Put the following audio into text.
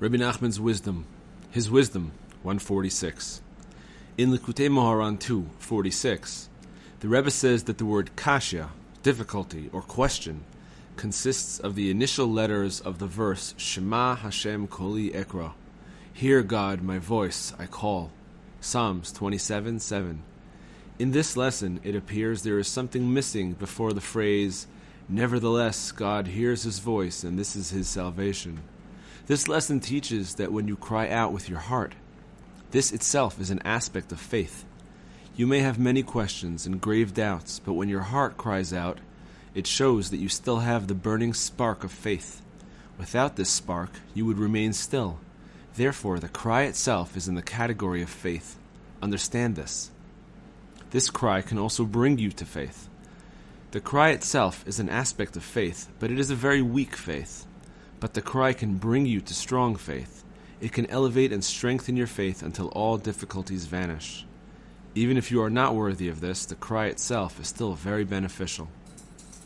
Rabbi Nachman's wisdom, his wisdom, 146. In Likutei Moharan 2, 46, the Rebbe says that the word kasha, difficulty or question, consists of the initial letters of the verse Shema Hashem Koli Ekra. Hear God, my voice, I call. Psalms 27 7. In this lesson, it appears there is something missing before the phrase, Nevertheless, God hears his voice, and this is his salvation. This lesson teaches that when you cry out with your heart, this itself is an aspect of faith. You may have many questions and grave doubts, but when your heart cries out, it shows that you still have the burning spark of faith. Without this spark, you would remain still. Therefore, the cry itself is in the category of faith. Understand this. This cry can also bring you to faith. The cry itself is an aspect of faith, but it is a very weak faith. But the cry can bring you to strong faith. It can elevate and strengthen your faith until all difficulties vanish. Even if you are not worthy of this, the cry itself is still very beneficial.